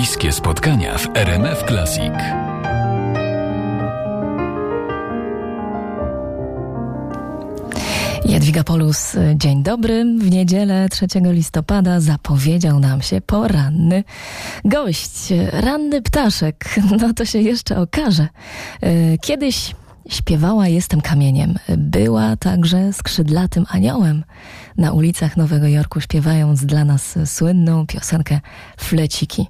Bliskie spotkania w RMF Classic. Jadwiga Polus, dzień dobry. W niedzielę 3 listopada zapowiedział nam się poranny gość. Ranny ptaszek. No to się jeszcze okaże. E, kiedyś śpiewała Jestem kamieniem. Była także skrzydlatym aniołem. Na ulicach Nowego Jorku śpiewając dla nas słynną piosenkę Fleciki.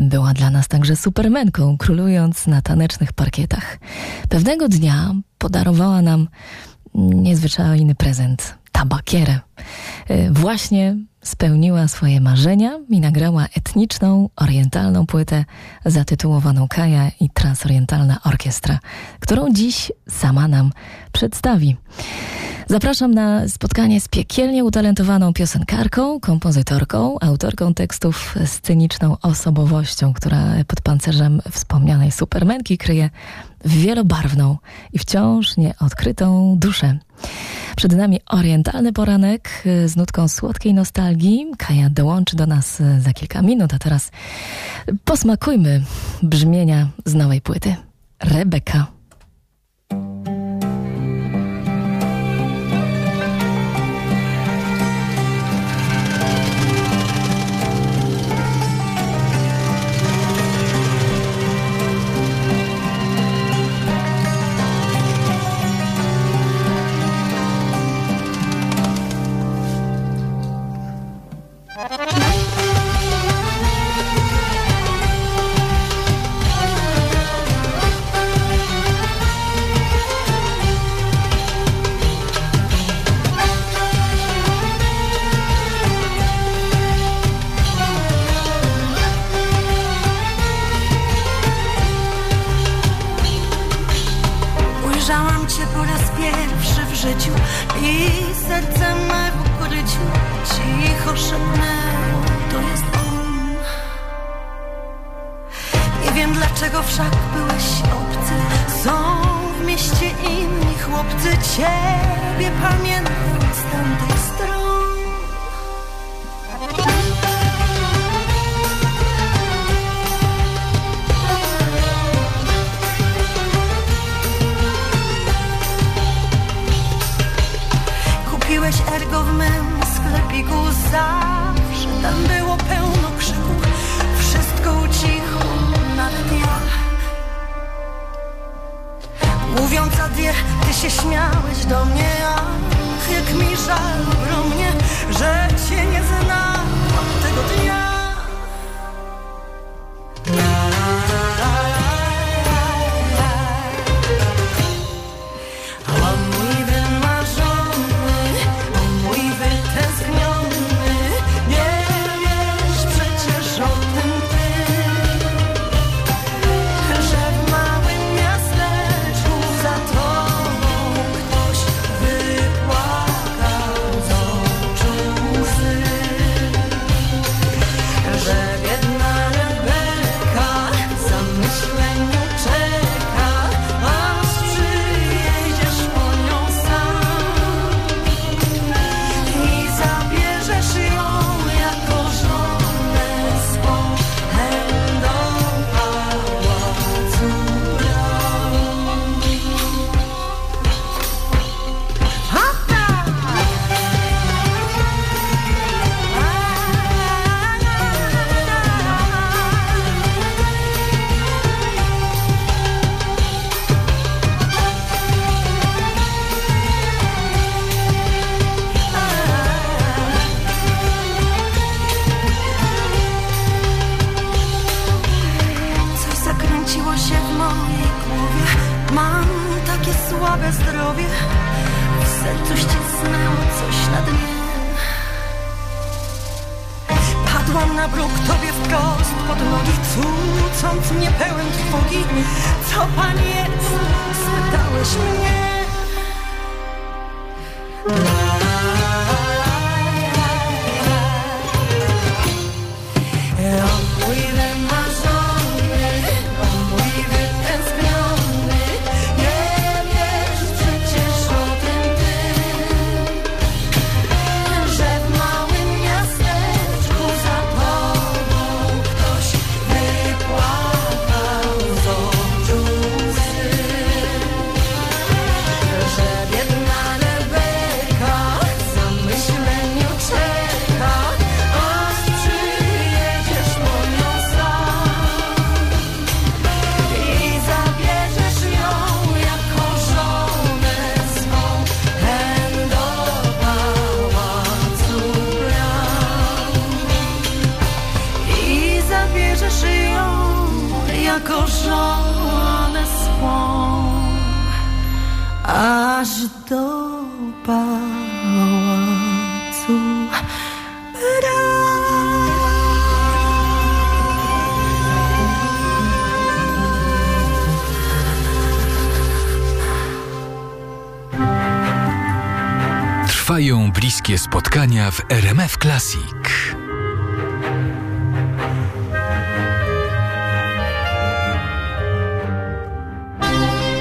Była dla nas także supermenką, królując na tanecznych parkietach. Pewnego dnia podarowała nam niezwyczajny prezent tabakierę. Właśnie spełniła swoje marzenia i nagrała etniczną, orientalną płytę zatytułowaną Kaja i Transorientalna Orkiestra, którą dziś sama nam przedstawi. Zapraszam na spotkanie z piekielnie utalentowaną piosenkarką, kompozytorką, autorką tekstów, sceniczną osobowością, która pod pancerzem wspomnianej supermenki kryje wielobarwną i wciąż nieodkrytą duszę. Przed nami orientalny poranek z nutką słodkiej nostalgii. Kaja dołączy do nas za kilka minut, a teraz posmakujmy brzmienia z nowej płyty. Rebeka. Ujrzałam cię po raz pierwszy w życiu i serce me życiu cicho szepnęło To jest on. Nie wiem dlaczego wszak byłeś obcy. Są w mieście inni chłopcy. Ciebie pamiętam z tamtej strony. Byłeś ergo w mym sklepiku zawsze Tam było pełno krzyku Wszystko ucichło, nawet ja Mówiąc adie, ty się śmiałeś do mnie Ach, jak mi żal ogromnie Że cię nie znam. Od tego dnia sercu ścisnęło coś na dnie. Padłam na bruk tobie wprost pod nogi Cucąc mnie pełen trwogi Co pan jest? Spytałeś mnie. Zakorzone swą, aż do pałacu. Trwają bliskie spotkania w RMF Classic.